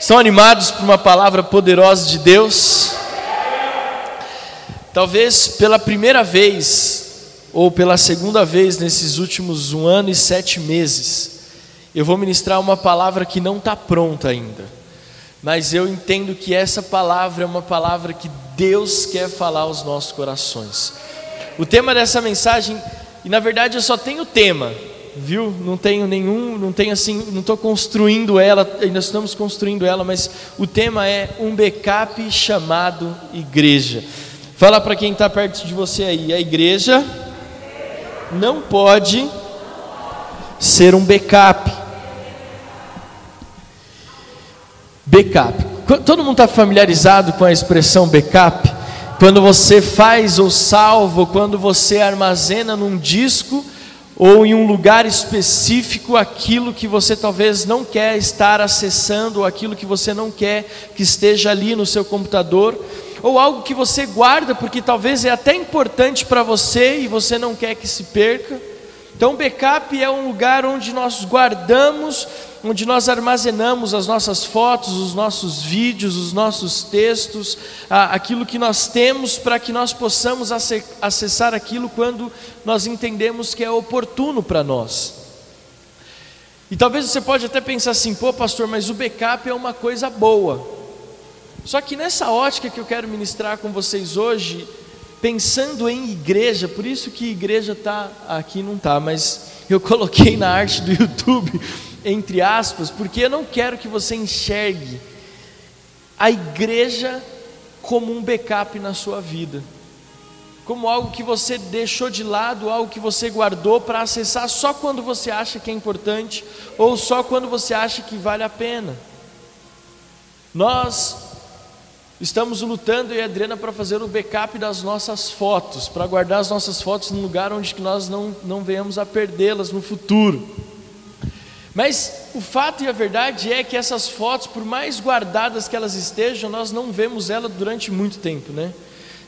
Estão animados por uma palavra poderosa de Deus? Talvez pela primeira vez, ou pela segunda vez nesses últimos um ano e sete meses, eu vou ministrar uma palavra que não está pronta ainda, mas eu entendo que essa palavra é uma palavra que Deus quer falar aos nossos corações. O tema dessa mensagem, e na verdade eu só tenho o tema, viu? Não tenho nenhum, não tenho assim, não estou construindo ela, ainda estamos construindo ela, mas o tema é um backup chamado igreja. Fala para quem está perto de você aí, a igreja não pode ser um backup. Backup. Todo mundo está familiarizado com a expressão backup? Quando você faz ou salva, ou quando você armazena num disco ou em um lugar específico aquilo que você talvez não quer estar acessando, ou aquilo que você não quer que esteja ali no seu computador, ou algo que você guarda porque talvez é até importante para você e você não quer que se perca. Então, backup é um lugar onde nós guardamos, onde nós armazenamos as nossas fotos, os nossos vídeos, os nossos textos, aquilo que nós temos para que nós possamos acessar aquilo quando nós entendemos que é oportuno para nós. E talvez você pode até pensar assim, pô, pastor, mas o backup é uma coisa boa. Só que nessa ótica que eu quero ministrar com vocês hoje, pensando em igreja, por isso que igreja está aqui não está, mas eu coloquei na arte do YouTube entre aspas, porque eu não quero que você enxergue a igreja como um backup na sua vida, como algo que você deixou de lado, algo que você guardou para acessar só quando você acha que é importante ou só quando você acha que vale a pena. Nós Estamos lutando, eu e a Adriana, para fazer o backup das nossas fotos, para guardar as nossas fotos num lugar onde nós não, não venhamos a perdê-las no futuro. Mas o fato e a verdade é que essas fotos, por mais guardadas que elas estejam, nós não vemos elas durante muito tempo, né?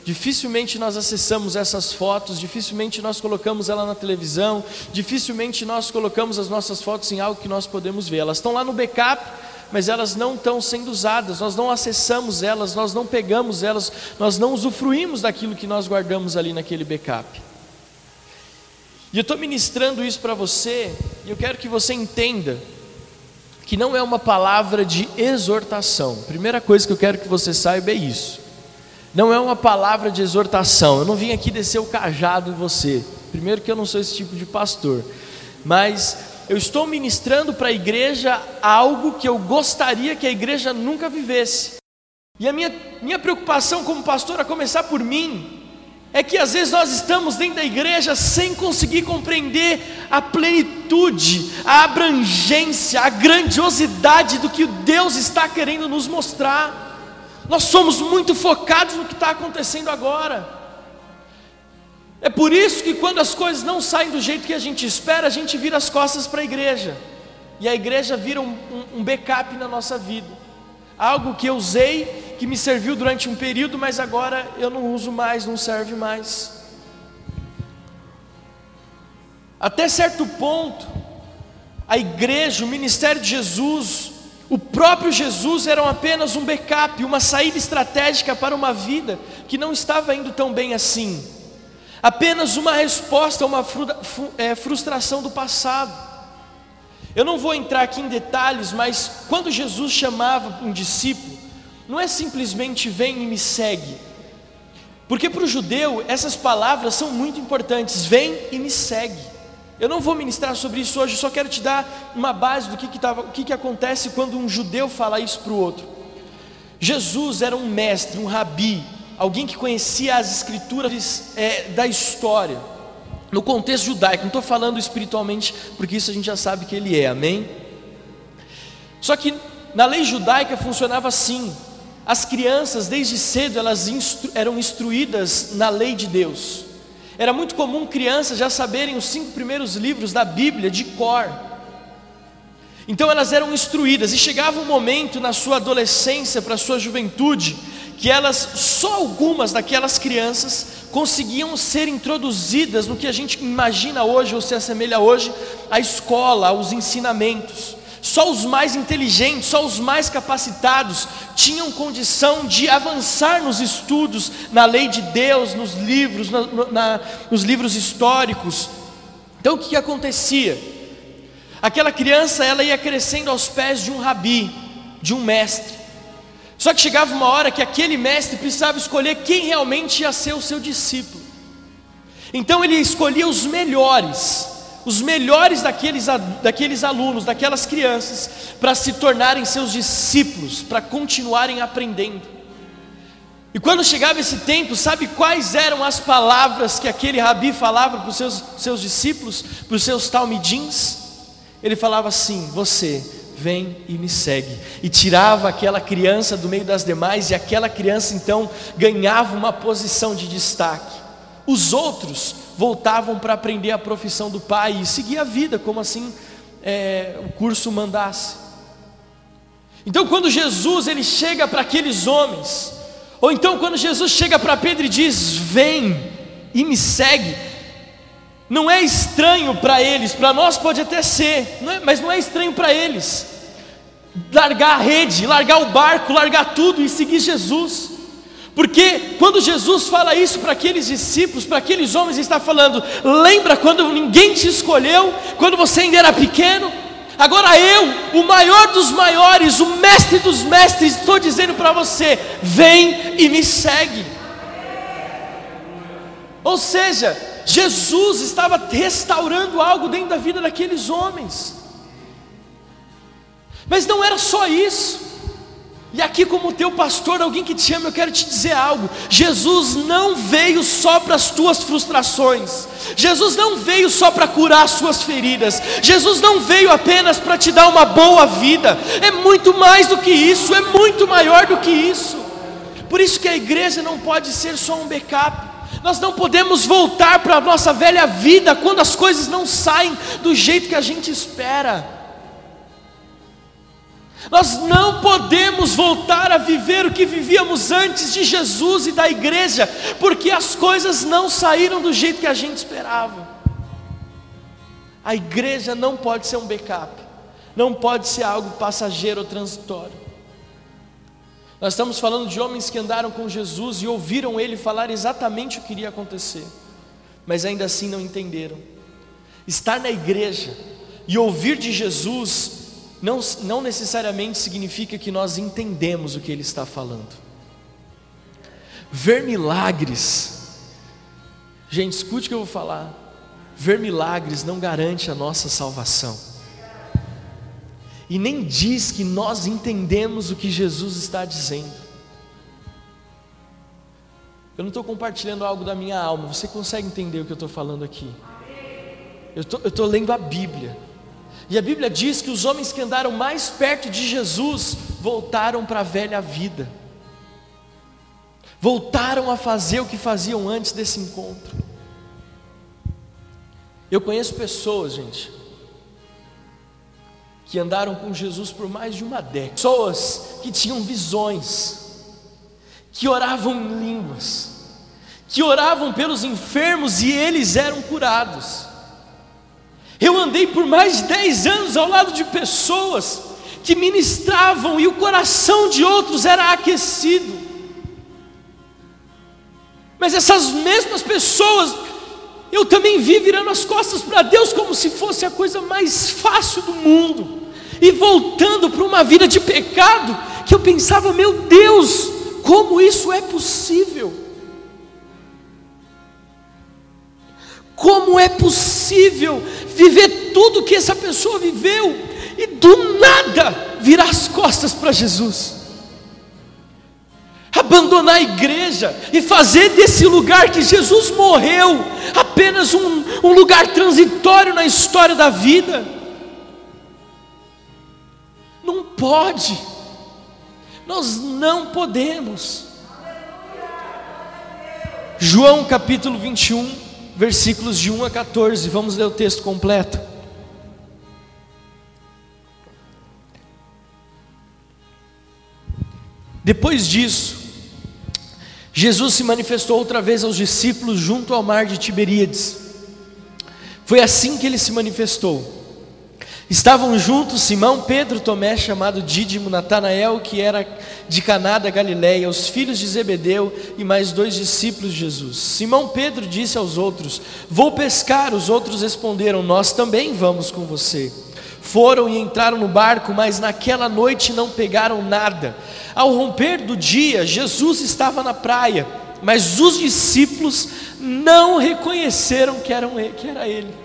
Dificilmente nós acessamos essas fotos, dificilmente nós colocamos ela na televisão, dificilmente nós colocamos as nossas fotos em algo que nós podemos ver. Elas estão lá no backup, mas elas não estão sendo usadas, nós não acessamos elas, nós não pegamos elas, nós não usufruímos daquilo que nós guardamos ali naquele backup. E eu estou ministrando isso para você, e eu quero que você entenda que não é uma palavra de exortação. Primeira coisa que eu quero que você saiba é isso. Não é uma palavra de exortação. Eu não vim aqui descer o cajado em você. Primeiro que eu não sou esse tipo de pastor. Mas eu estou ministrando para a igreja algo que eu gostaria que a igreja nunca vivesse. E a minha, minha preocupação como pastor, a começar por mim, é que às vezes nós estamos dentro da igreja sem conseguir compreender a plenitude, a abrangência, a grandiosidade do que Deus está querendo nos mostrar. Nós somos muito focados no que está acontecendo agora. É por isso que quando as coisas não saem do jeito que a gente espera, a gente vira as costas para a igreja. E a igreja vira um, um, um backup na nossa vida. Algo que eu usei, que me serviu durante um período, mas agora eu não uso mais, não serve mais. Até certo ponto, a igreja, o ministério de Jesus, o próprio Jesus eram apenas um backup, uma saída estratégica para uma vida que não estava indo tão bem assim apenas uma resposta a uma é, frustração do passado. Eu não vou entrar aqui em detalhes, mas quando Jesus chamava um discípulo, não é simplesmente vem e me segue, porque para o judeu essas palavras são muito importantes: vem e me segue. Eu não vou ministrar sobre isso hoje, só quero te dar uma base do que, que, tava, que, que acontece quando um judeu fala isso para o outro. Jesus era um mestre, um rabi, alguém que conhecia as escrituras é, da história, no contexto judaico, não estou falando espiritualmente, porque isso a gente já sabe que ele é, amém? Só que na lei judaica funcionava assim: as crianças, desde cedo, elas instru eram instruídas na lei de Deus. Era muito comum crianças já saberem os cinco primeiros livros da Bíblia de cor. Então elas eram instruídas, e chegava um momento na sua adolescência, para a sua juventude, que elas, só algumas daquelas crianças, conseguiam ser introduzidas no que a gente imagina hoje ou se assemelha hoje à escola, aos ensinamentos. Só os mais inteligentes, só os mais capacitados tinham condição de avançar nos estudos, na lei de Deus, nos livros, na, na, nos livros históricos. Então o que, que acontecia? Aquela criança ela ia crescendo aos pés de um rabi, de um mestre. Só que chegava uma hora que aquele mestre precisava escolher quem realmente ia ser o seu discípulo. Então ele escolhia os melhores os melhores daqueles, daqueles alunos, daquelas crianças, para se tornarem seus discípulos, para continuarem aprendendo. E quando chegava esse tempo, sabe quais eram as palavras que aquele rabi falava para os seus, seus discípulos, para os seus talmidins? Ele falava assim: Você vem e me segue. E tirava aquela criança do meio das demais, e aquela criança então ganhava uma posição de destaque. Os outros voltavam para aprender a profissão do pai e seguir a vida, como assim é, o curso mandasse. Então, quando Jesus ele chega para aqueles homens, ou então quando Jesus chega para Pedro e diz: Vem e me segue, não é estranho para eles, para nós pode até ser, não é, mas não é estranho para eles. Largar a rede, largar o barco, largar tudo e seguir Jesus. Porque quando Jesus fala isso para aqueles discípulos, para aqueles homens, ele está falando: lembra quando ninguém te escolheu, quando você ainda era pequeno? Agora eu, o maior dos maiores, o mestre dos mestres, estou dizendo para você: vem e me segue. Ou seja, Jesus estava restaurando algo dentro da vida daqueles homens. Mas não era só isso. E aqui, como teu pastor, alguém que te ama, eu quero te dizer algo: Jesus não veio só para as tuas frustrações, Jesus não veio só para curar as suas feridas, Jesus não veio apenas para te dar uma boa vida, é muito mais do que isso, é muito maior do que isso. Por isso que a igreja não pode ser só um backup. Nós não podemos voltar para a nossa velha vida quando as coisas não saem do jeito que a gente espera. Nós não podemos voltar a viver o que vivíamos antes de Jesus e da igreja, porque as coisas não saíram do jeito que a gente esperava. A igreja não pode ser um backup, não pode ser algo passageiro ou transitório. Nós estamos falando de homens que andaram com Jesus e ouviram ele falar exatamente o que iria acontecer, mas ainda assim não entenderam. Estar na igreja e ouvir de Jesus não, não necessariamente significa que nós entendemos o que ele está falando. Ver milagres, gente, escute o que eu vou falar. Ver milagres não garante a nossa salvação, e nem diz que nós entendemos o que Jesus está dizendo. Eu não estou compartilhando algo da minha alma, você consegue entender o que eu estou falando aqui? Eu estou lendo a Bíblia. E a Bíblia diz que os homens que andaram mais perto de Jesus voltaram para a velha vida, voltaram a fazer o que faziam antes desse encontro. Eu conheço pessoas, gente, que andaram com Jesus por mais de uma década, pessoas que tinham visões, que oravam em línguas, que oravam pelos enfermos e eles eram curados. Eu andei por mais de 10 anos ao lado de pessoas que ministravam e o coração de outros era aquecido. Mas essas mesmas pessoas, eu também vi virando as costas para Deus como se fosse a coisa mais fácil do mundo, e voltando para uma vida de pecado, que eu pensava, meu Deus, como isso é possível? Como é possível viver tudo que essa pessoa viveu e do nada virar as costas para Jesus? Abandonar a igreja e fazer desse lugar que Jesus morreu apenas um, um lugar transitório na história da vida? Não pode, nós não podemos. João capítulo 21 versículos de 1 a 14. Vamos ler o texto completo. Depois disso, Jesus se manifestou outra vez aos discípulos junto ao mar de Tiberíades. Foi assim que ele se manifestou. Estavam juntos Simão, Pedro, Tomé, chamado Dídimo, Natanael, que era de Caná da Galiléia, os filhos de Zebedeu e mais dois discípulos de Jesus. Simão Pedro disse aos outros: Vou pescar. Os outros responderam: Nós também vamos com você. Foram e entraram no barco, mas naquela noite não pegaram nada. Ao romper do dia, Jesus estava na praia, mas os discípulos não reconheceram que, era ele.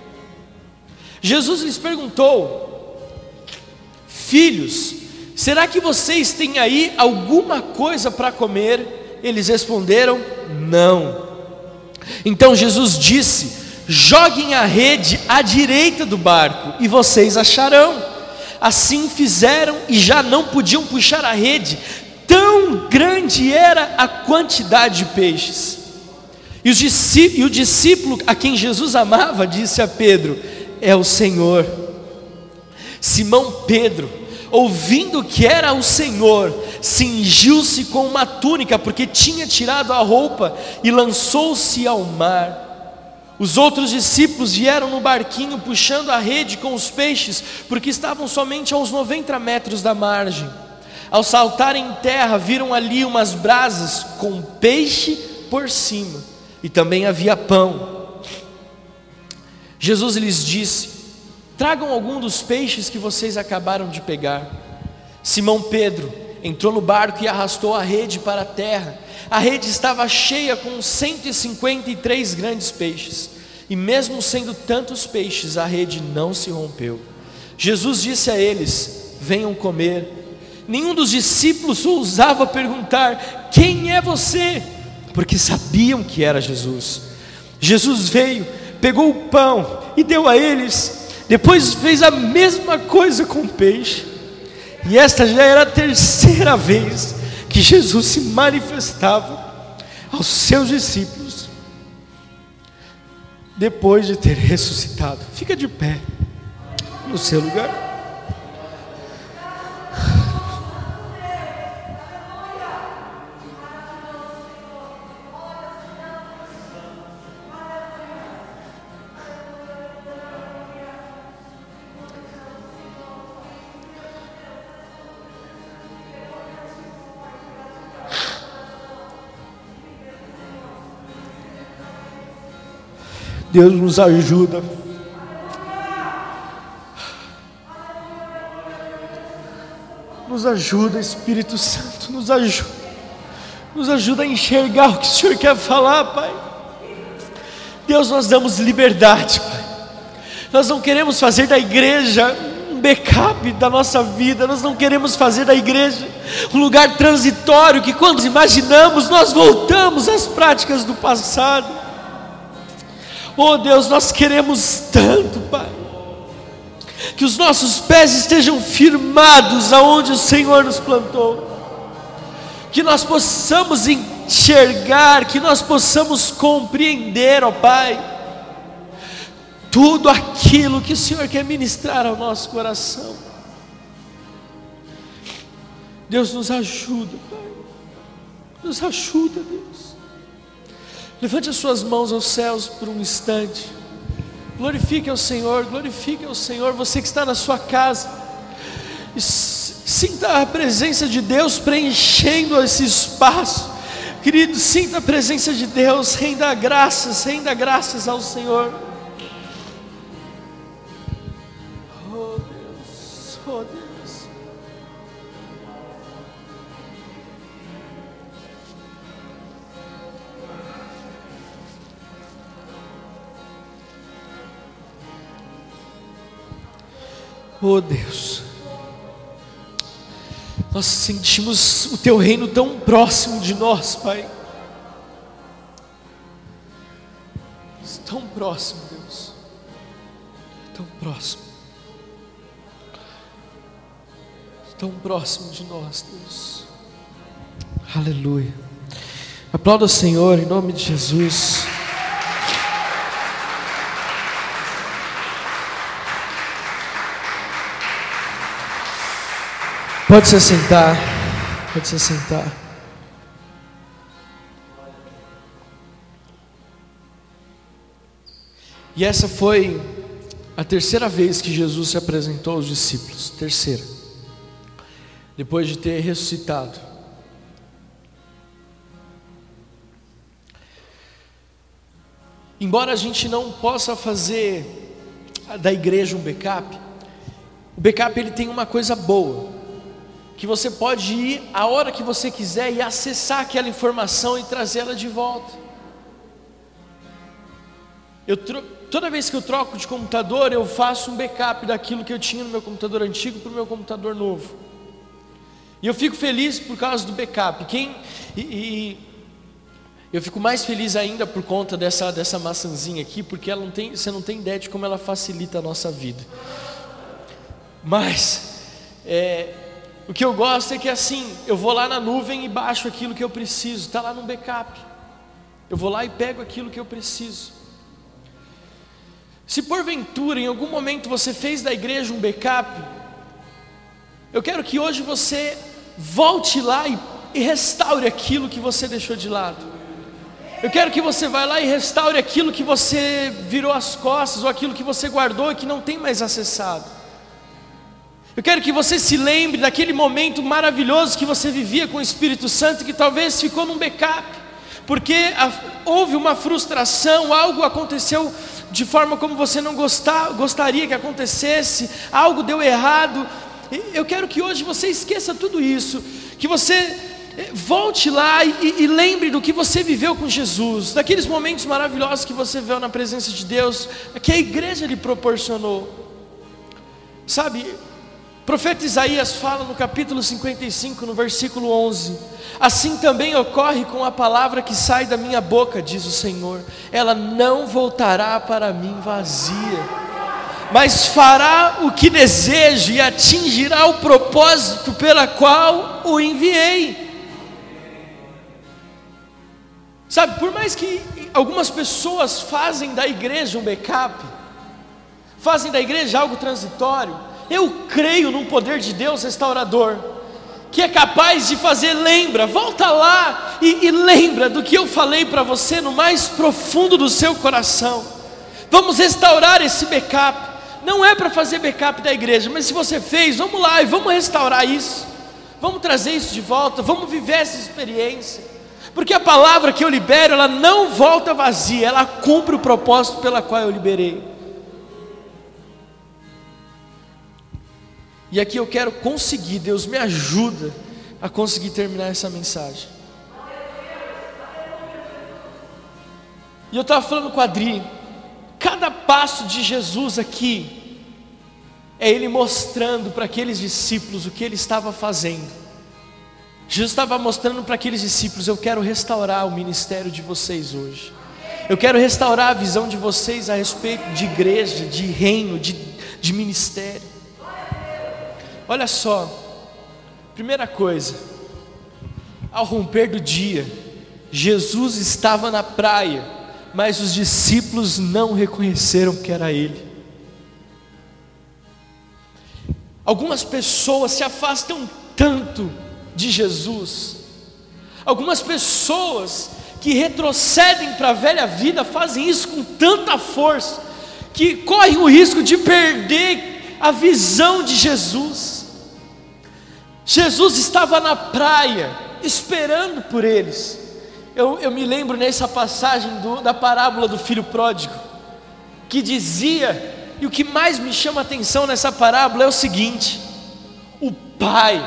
Jesus lhes perguntou: Filhos, será que vocês têm aí alguma coisa para comer? Eles responderam: Não. Então Jesus disse: Joguem a rede à direita do barco e vocês acharão. Assim fizeram e já não podiam puxar a rede, tão grande era a quantidade de peixes. E, o discípulo a quem Jesus amava disse a Pedro: é o Senhor. Simão Pedro, ouvindo que era o Senhor, cingiu-se com uma túnica, porque tinha tirado a roupa e lançou-se ao mar. Os outros discípulos vieram no barquinho puxando a rede com os peixes, porque estavam somente a uns 90 metros da margem. Ao saltarem em terra, viram ali umas brasas com peixe por cima, e também havia pão. Jesus lhes disse: Tragam algum dos peixes que vocês acabaram de pegar. Simão Pedro entrou no barco e arrastou a rede para a terra. A rede estava cheia com 153 grandes peixes. E mesmo sendo tantos peixes, a rede não se rompeu. Jesus disse a eles: Venham comer. Nenhum dos discípulos ousava perguntar: Quem é você? Porque sabiam que era Jesus. Jesus veio pegou o pão e deu a eles. Depois fez a mesma coisa com o peixe. E esta já era a terceira vez que Jesus se manifestava aos seus discípulos depois de ter ressuscitado. Fica de pé no seu lugar. Deus nos ajuda. Nos ajuda, Espírito Santo, nos ajuda. Nos ajuda a enxergar o que o Senhor quer falar, Pai. Deus, nós damos liberdade, Pai. Nós não queremos fazer da igreja um backup da nossa vida, nós não queremos fazer da igreja um lugar transitório que, quando imaginamos, nós voltamos às práticas do passado. Oh Deus, nós queremos tanto, Pai, que os nossos pés estejam firmados aonde o Senhor nos plantou, que nós possamos enxergar, que nós possamos compreender, ó Pai, tudo aquilo que o Senhor quer ministrar ao nosso coração. Deus nos ajuda, Pai, nos ajuda, Deus. Levante as suas mãos aos céus por um instante. Glorifique ao Senhor, glorifique ao Senhor, você que está na sua casa. Sinta a presença de Deus preenchendo esse espaço. Querido, sinta a presença de Deus, renda graças, renda graças ao Senhor. Oh Deus, nós sentimos o Teu reino tão próximo de nós, Pai. Tão próximo, Deus, tão próximo, tão próximo de nós, Deus. Aleluia. Aplauda o Senhor em nome de Jesus. Pode se sentar. Pode se sentar. E essa foi a terceira vez que Jesus se apresentou aos discípulos, terceira, depois de ter ressuscitado. Embora a gente não possa fazer da igreja um backup, o backup ele tem uma coisa boa, que você pode ir a hora que você quiser e acessar aquela informação e trazê-la de volta. Eu toda vez que eu troco de computador, eu faço um backup daquilo que eu tinha no meu computador antigo para o meu computador novo. E eu fico feliz por causa do backup. Quem e, e eu fico mais feliz ainda por conta dessa, dessa maçãzinha aqui, porque ela não tem, você não tem ideia de como ela facilita a nossa vida. Mas, é, o que eu gosto é que assim, eu vou lá na nuvem e baixo aquilo que eu preciso, está lá no backup. Eu vou lá e pego aquilo que eu preciso. Se porventura em algum momento você fez da igreja um backup, eu quero que hoje você volte lá e, e restaure aquilo que você deixou de lado. Eu quero que você vá lá e restaure aquilo que você virou as costas, ou aquilo que você guardou e que não tem mais acessado. Eu quero que você se lembre daquele momento maravilhoso que você vivia com o Espírito Santo, que talvez ficou num backup, porque houve uma frustração, algo aconteceu de forma como você não gostar, gostaria que acontecesse, algo deu errado. Eu quero que hoje você esqueça tudo isso, que você Volte lá e, e, lembre do que você viveu com Jesus, daqueles momentos maravilhosos que você viu na presença de Deus, que a igreja lhe proporcionou. Sabe, profeta Isaías fala no capítulo 55, no versículo 11: Assim também ocorre com a palavra que sai da minha boca, diz o Senhor, ela não voltará para mim vazia, mas fará o que desejo e atingirá o propósito pela qual o enviei. Sabe, por mais que algumas pessoas fazem da igreja um backup, fazem da igreja algo transitório, eu creio num poder de Deus restaurador, que é capaz de fazer, lembra, volta lá e, e lembra do que eu falei para você no mais profundo do seu coração. Vamos restaurar esse backup. Não é para fazer backup da igreja, mas se você fez, vamos lá e vamos restaurar isso. Vamos trazer isso de volta, vamos viver essa experiência. Porque a palavra que eu libero, ela não volta vazia, ela cumpre o propósito pela qual eu liberei. E aqui eu quero conseguir, Deus me ajuda a conseguir terminar essa mensagem. E eu estava falando com a Adri, cada passo de Jesus aqui, é Ele mostrando para aqueles discípulos o que Ele estava fazendo. Jesus estava mostrando para aqueles discípulos: Eu quero restaurar o ministério de vocês hoje. Eu quero restaurar a visão de vocês a respeito de igreja, de reino, de, de ministério. Olha só, primeira coisa, ao romper do dia, Jesus estava na praia, mas os discípulos não reconheceram que era Ele. Algumas pessoas se afastam tanto de Jesus. Algumas pessoas que retrocedem para a velha vida fazem isso com tanta força que correm o risco de perder a visão de Jesus. Jesus estava na praia esperando por eles. Eu, eu me lembro nessa passagem do, da parábola do filho pródigo, que dizia, e o que mais me chama a atenção nessa parábola é o seguinte: o pai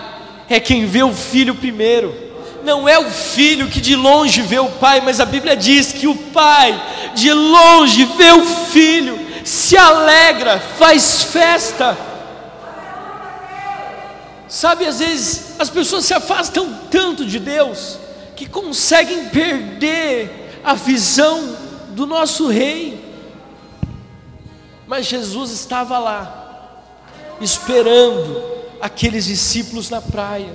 é quem vê o filho primeiro. Não é o filho que de longe vê o pai, mas a Bíblia diz que o pai de longe vê o filho, se alegra, faz festa. Sabe, às vezes as pessoas se afastam tanto de Deus que conseguem perder a visão do nosso rei. Mas Jesus estava lá, esperando aqueles discípulos na praia.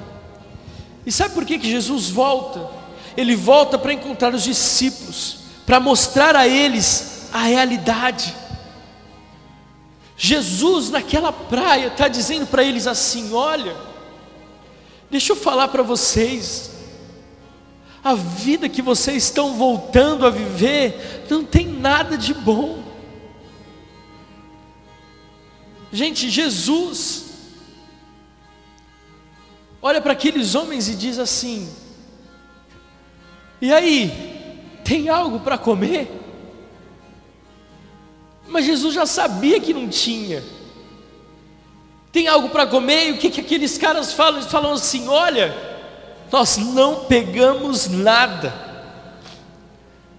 E sabe por que, que Jesus volta? Ele volta para encontrar os discípulos, para mostrar a eles a realidade. Jesus, naquela praia, está dizendo para eles assim: olha, deixa eu falar para vocês, a vida que vocês estão voltando a viver não tem nada de bom. Gente, Jesus olha para aqueles homens e diz assim: E aí, tem algo para comer? Mas Jesus já sabia que não tinha. Tem algo para comer? E o que, que aqueles caras falam? Eles falam assim: Olha, nós não pegamos nada.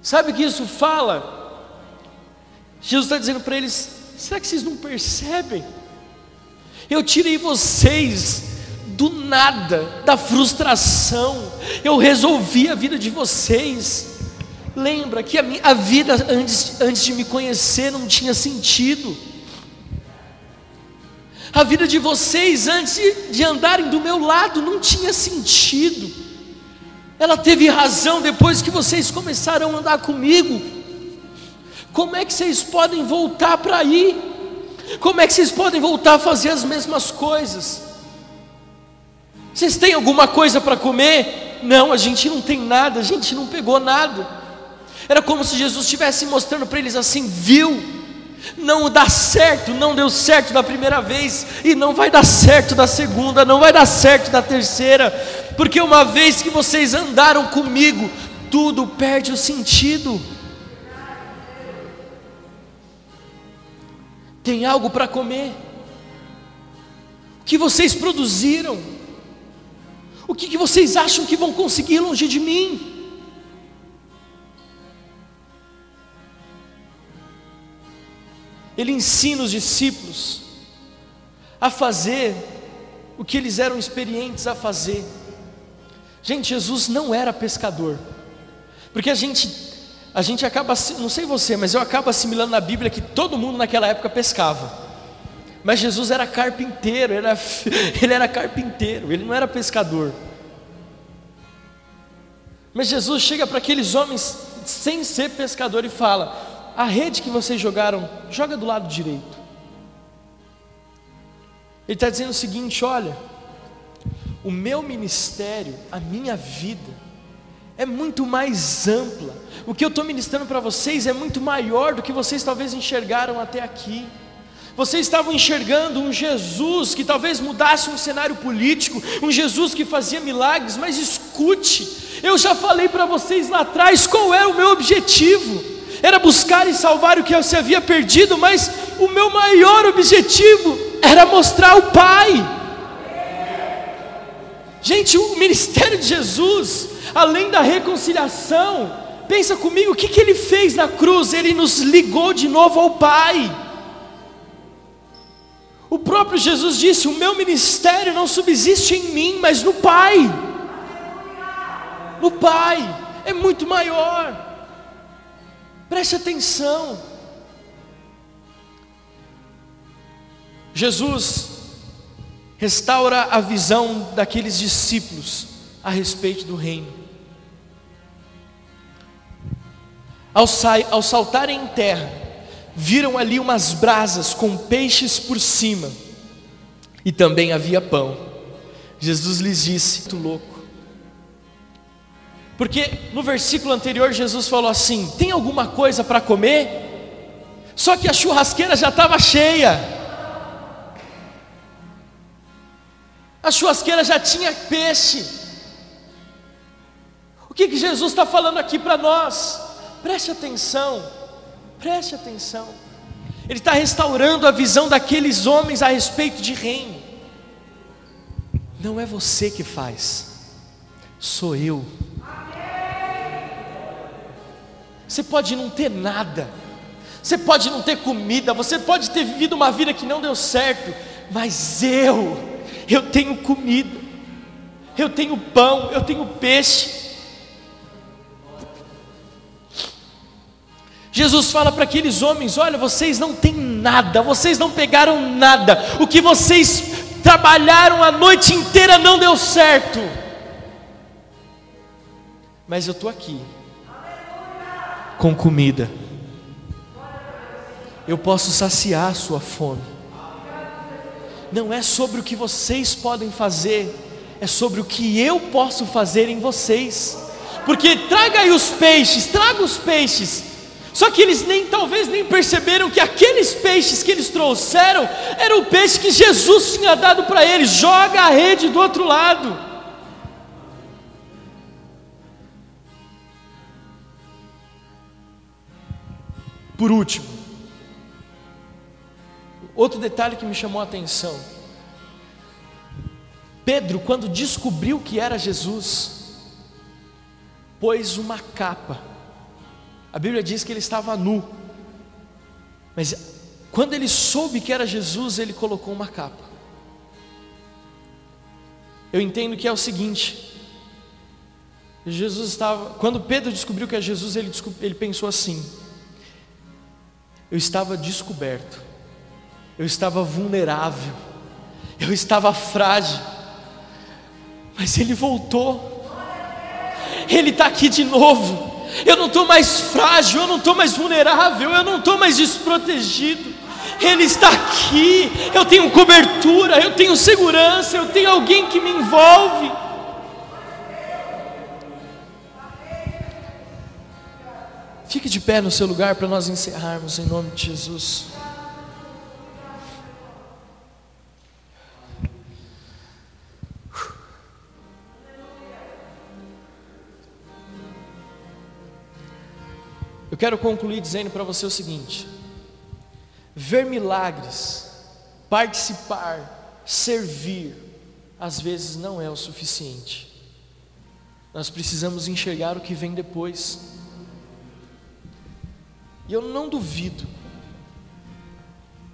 Sabe o que isso fala? Jesus está dizendo para eles: será que vocês não percebem? Eu tirei vocês do nada, da frustração, eu resolvi a vida de vocês. Lembra que a, minha, a vida antes, antes de me conhecer não tinha sentido. A vida de vocês antes de andarem do meu lado não tinha sentido. Ela teve razão depois que vocês começaram a andar comigo. Como é que vocês podem voltar para aí? Como é que vocês podem voltar a fazer as mesmas coisas? Vocês têm alguma coisa para comer? Não, a gente não tem nada, a gente não pegou nada. Era como se Jesus estivesse mostrando para eles assim: viu? Não dá certo, não deu certo da primeira vez, e não vai dar certo da segunda, não vai dar certo da terceira, porque uma vez que vocês andaram comigo, tudo perde o sentido. Tem algo para comer? O que vocês produziram? O que, vocês acham que vão conseguir longe de mim? Ele ensina os discípulos a fazer o que eles eram experientes a fazer. Gente, Jesus não era pescador, porque a gente a gente acaba, não sei você, mas eu acabo assimilando na Bíblia que todo mundo naquela época pescava. Mas Jesus era carpinteiro, era, ele era carpinteiro, ele não era pescador. Mas Jesus chega para aqueles homens sem ser pescador e fala: A rede que vocês jogaram, joga do lado direito. Ele está dizendo o seguinte: olha, o meu ministério, a minha vida, é muito mais ampla. O que eu estou ministrando para vocês é muito maior do que vocês talvez enxergaram até aqui. Vocês estavam enxergando um Jesus que talvez mudasse um cenário político, um Jesus que fazia milagres, mas escute, eu já falei para vocês lá atrás qual era o meu objetivo: era buscar e salvar o que se havia perdido, mas o meu maior objetivo era mostrar o Pai. Gente, o ministério de Jesus, além da reconciliação, pensa comigo, o que, que ele fez na cruz? Ele nos ligou de novo ao Pai. O próprio Jesus disse: O meu ministério não subsiste em mim, mas no Pai. No Pai, é muito maior. Preste atenção. Jesus restaura a visão daqueles discípulos a respeito do reino. Ao, ao saltarem em terra, viram ali umas brasas com peixes por cima, e também havia pão. Jesus lhes disse: muito louco. Porque no versículo anterior Jesus falou assim: tem alguma coisa para comer? Só que a churrasqueira já estava cheia. A churrasqueira já tinha peixe. O que, que Jesus está falando aqui para nós? Preste atenção, preste atenção. Ele está restaurando a visão daqueles homens a respeito de reino. Não é você que faz, sou eu. Você pode não ter nada, você pode não ter comida, você pode ter vivido uma vida que não deu certo, mas eu, eu tenho comida, eu tenho pão, eu tenho peixe. Jesus fala para aqueles homens: olha, vocês não têm nada, vocês não pegaram nada, o que vocês trabalharam a noite inteira não deu certo. Mas eu estou aqui, com comida, eu posso saciar a sua fome. Não é sobre o que vocês podem fazer, é sobre o que eu posso fazer em vocês. Porque traga aí os peixes, traga os peixes, Só que eles nem talvez nem perceberam que aqueles peixes que eles trouxeram era o peixe que Jesus tinha dado para eles. Joga a rede do outro lado. Por último, outro detalhe que me chamou a atenção. Pedro, quando descobriu que era Jesus, pôs uma capa a Bíblia diz que ele estava nu. Mas quando ele soube que era Jesus, ele colocou uma capa. Eu entendo que é o seguinte: Jesus estava, quando Pedro descobriu que é Jesus, ele, ele pensou assim: eu estava descoberto, eu estava vulnerável, eu estava frágil, mas ele voltou, ele está aqui de novo. Eu não estou mais frágil, eu não estou mais vulnerável, eu não estou mais desprotegido. Ele está aqui, eu tenho cobertura, eu tenho segurança, eu tenho alguém que me envolve. Fique de pé no seu lugar para nós encerrarmos em nome de Jesus. Eu quero concluir dizendo para você o seguinte: ver milagres, participar, servir, às vezes não é o suficiente. Nós precisamos enxergar o que vem depois. E eu não duvido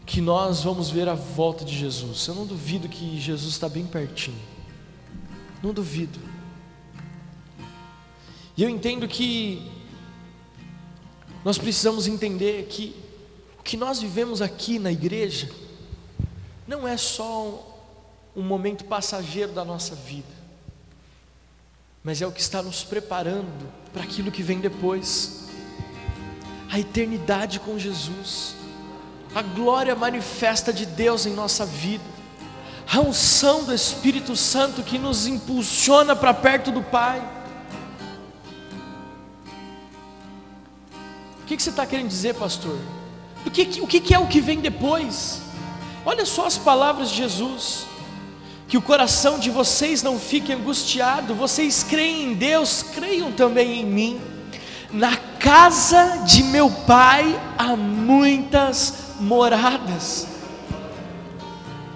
que nós vamos ver a volta de Jesus. Eu não duvido que Jesus está bem pertinho. Não duvido. E eu entendo que nós precisamos entender que o que nós vivemos aqui na igreja não é só um momento passageiro da nossa vida, mas é o que está nos preparando para aquilo que vem depois a eternidade com Jesus, a glória manifesta de Deus em nossa vida, a unção do Espírito Santo que nos impulsiona para perto do Pai. O que, você está querendo dizer, pastor? O, que, o que é o que vem depois? Olha só as palavras de Jesus. Que o coração de vocês não fique angustiado, vocês creem em Deus, creiam também em mim. Na casa de meu pai há muitas moradas.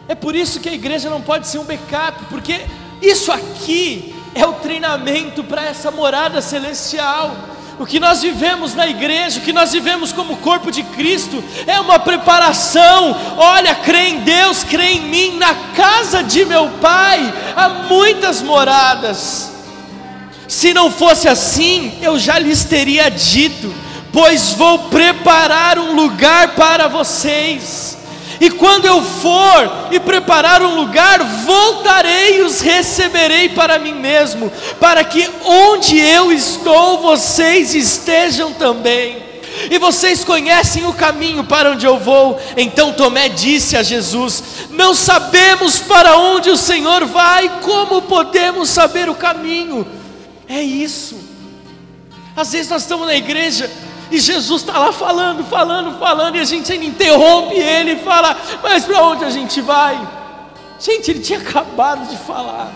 É por isso que a igreja não pode ser um backup, porque isso aqui é o treinamento para essa morada celestial. O que nós vivemos na igreja, o que nós vivemos como corpo de Cristo, é uma preparação. Olha, crê em Deus, crê em mim, na casa de meu Pai há muitas moradas. Se não fosse assim, eu já lhes teria dito, pois vou preparar um lugar para vocês. E quando eu for e preparar um lugar, voltarei e os receberei para mim mesmo, para que onde eu estou, vocês estejam também. E vocês conhecem o caminho para onde eu vou. Então Tomé disse a Jesus: Não sabemos para onde o Senhor vai, como podemos saber o caminho? É isso. Às vezes nós estamos na igreja e Jesus está lá falando, falando, falando, e a gente ainda interrompe ele e fala: Mas para onde a gente vai? Gente, ele tinha acabado de falar.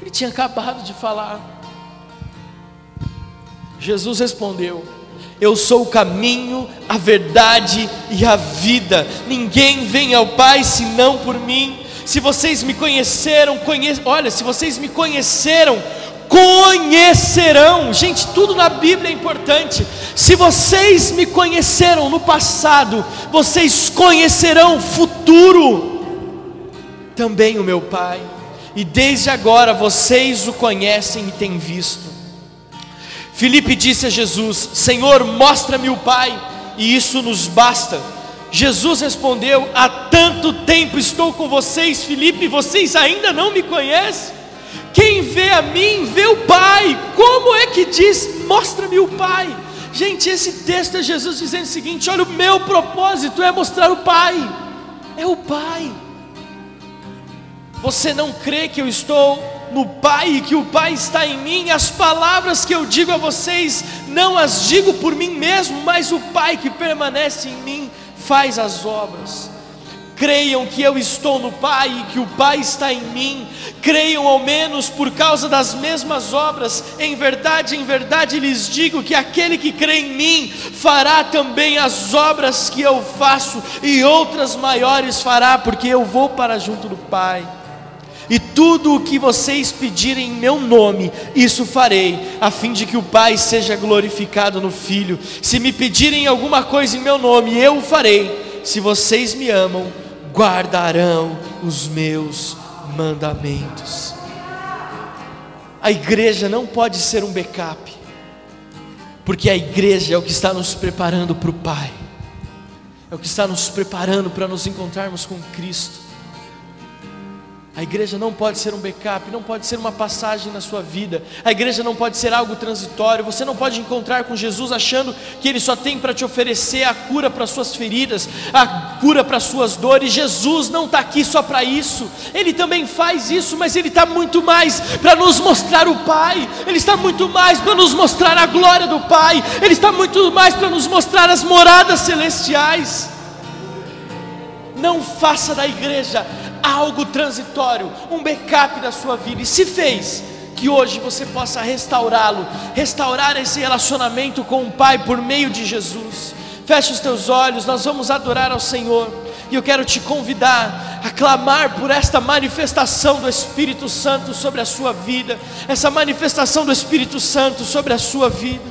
Ele tinha acabado de falar. Jesus respondeu: Eu sou o caminho, a verdade e a vida. Ninguém vem ao Pai senão por mim. Se vocês me conheceram, conhe... olha, se vocês me conheceram, conhecerão. Gente, tudo na Bíblia é importante. Se vocês me conheceram no passado, vocês conhecerão futuro também o meu Pai. E desde agora vocês o conhecem e têm visto. Filipe disse a Jesus: Senhor, mostra-me o Pai, e isso nos basta. Jesus respondeu: Há tanto tempo estou com vocês, Filipe, e vocês ainda não me conhecem. Quem vê a mim, vê o Pai. Como é que diz, mostra-me o Pai? Gente, esse texto é Jesus dizendo o seguinte: olha, o meu propósito é mostrar o Pai, é o Pai. Você não crê que eu estou no Pai e que o Pai está em mim, as palavras que eu digo a vocês, não as digo por mim mesmo, mas o Pai que permanece em mim faz as obras. Creiam que eu estou no Pai e que o Pai está em mim, creiam ao menos por causa das mesmas obras. Em verdade, em verdade lhes digo que aquele que crê em mim fará também as obras que eu faço, e outras maiores fará, porque eu vou para junto do Pai. E tudo o que vocês pedirem em meu nome, isso farei, a fim de que o Pai seja glorificado no Filho. Se me pedirem alguma coisa em meu nome, eu o farei. Se vocês me amam, guardarão os meus mandamentos. A igreja não pode ser um backup, porque a igreja é o que está nos preparando para o Pai, é o que está nos preparando para nos encontrarmos com Cristo. A igreja não pode ser um backup, não pode ser uma passagem na sua vida. A igreja não pode ser algo transitório. Você não pode encontrar com Jesus achando que ele só tem para te oferecer a cura para suas feridas, a cura para suas dores. Jesus não está aqui só para isso. Ele também faz isso, mas ele está muito mais para nos mostrar o Pai. Ele está muito mais para nos mostrar a glória do Pai. Ele está muito mais para nos mostrar as moradas celestiais. Não faça da igreja algo transitório, um backup da sua vida, e se fez, que hoje você possa restaurá-lo, restaurar esse relacionamento com o Pai por meio de Jesus. Feche os teus olhos, nós vamos adorar ao Senhor. E eu quero te convidar a clamar por esta manifestação do Espírito Santo sobre a sua vida, essa manifestação do Espírito Santo sobre a sua vida.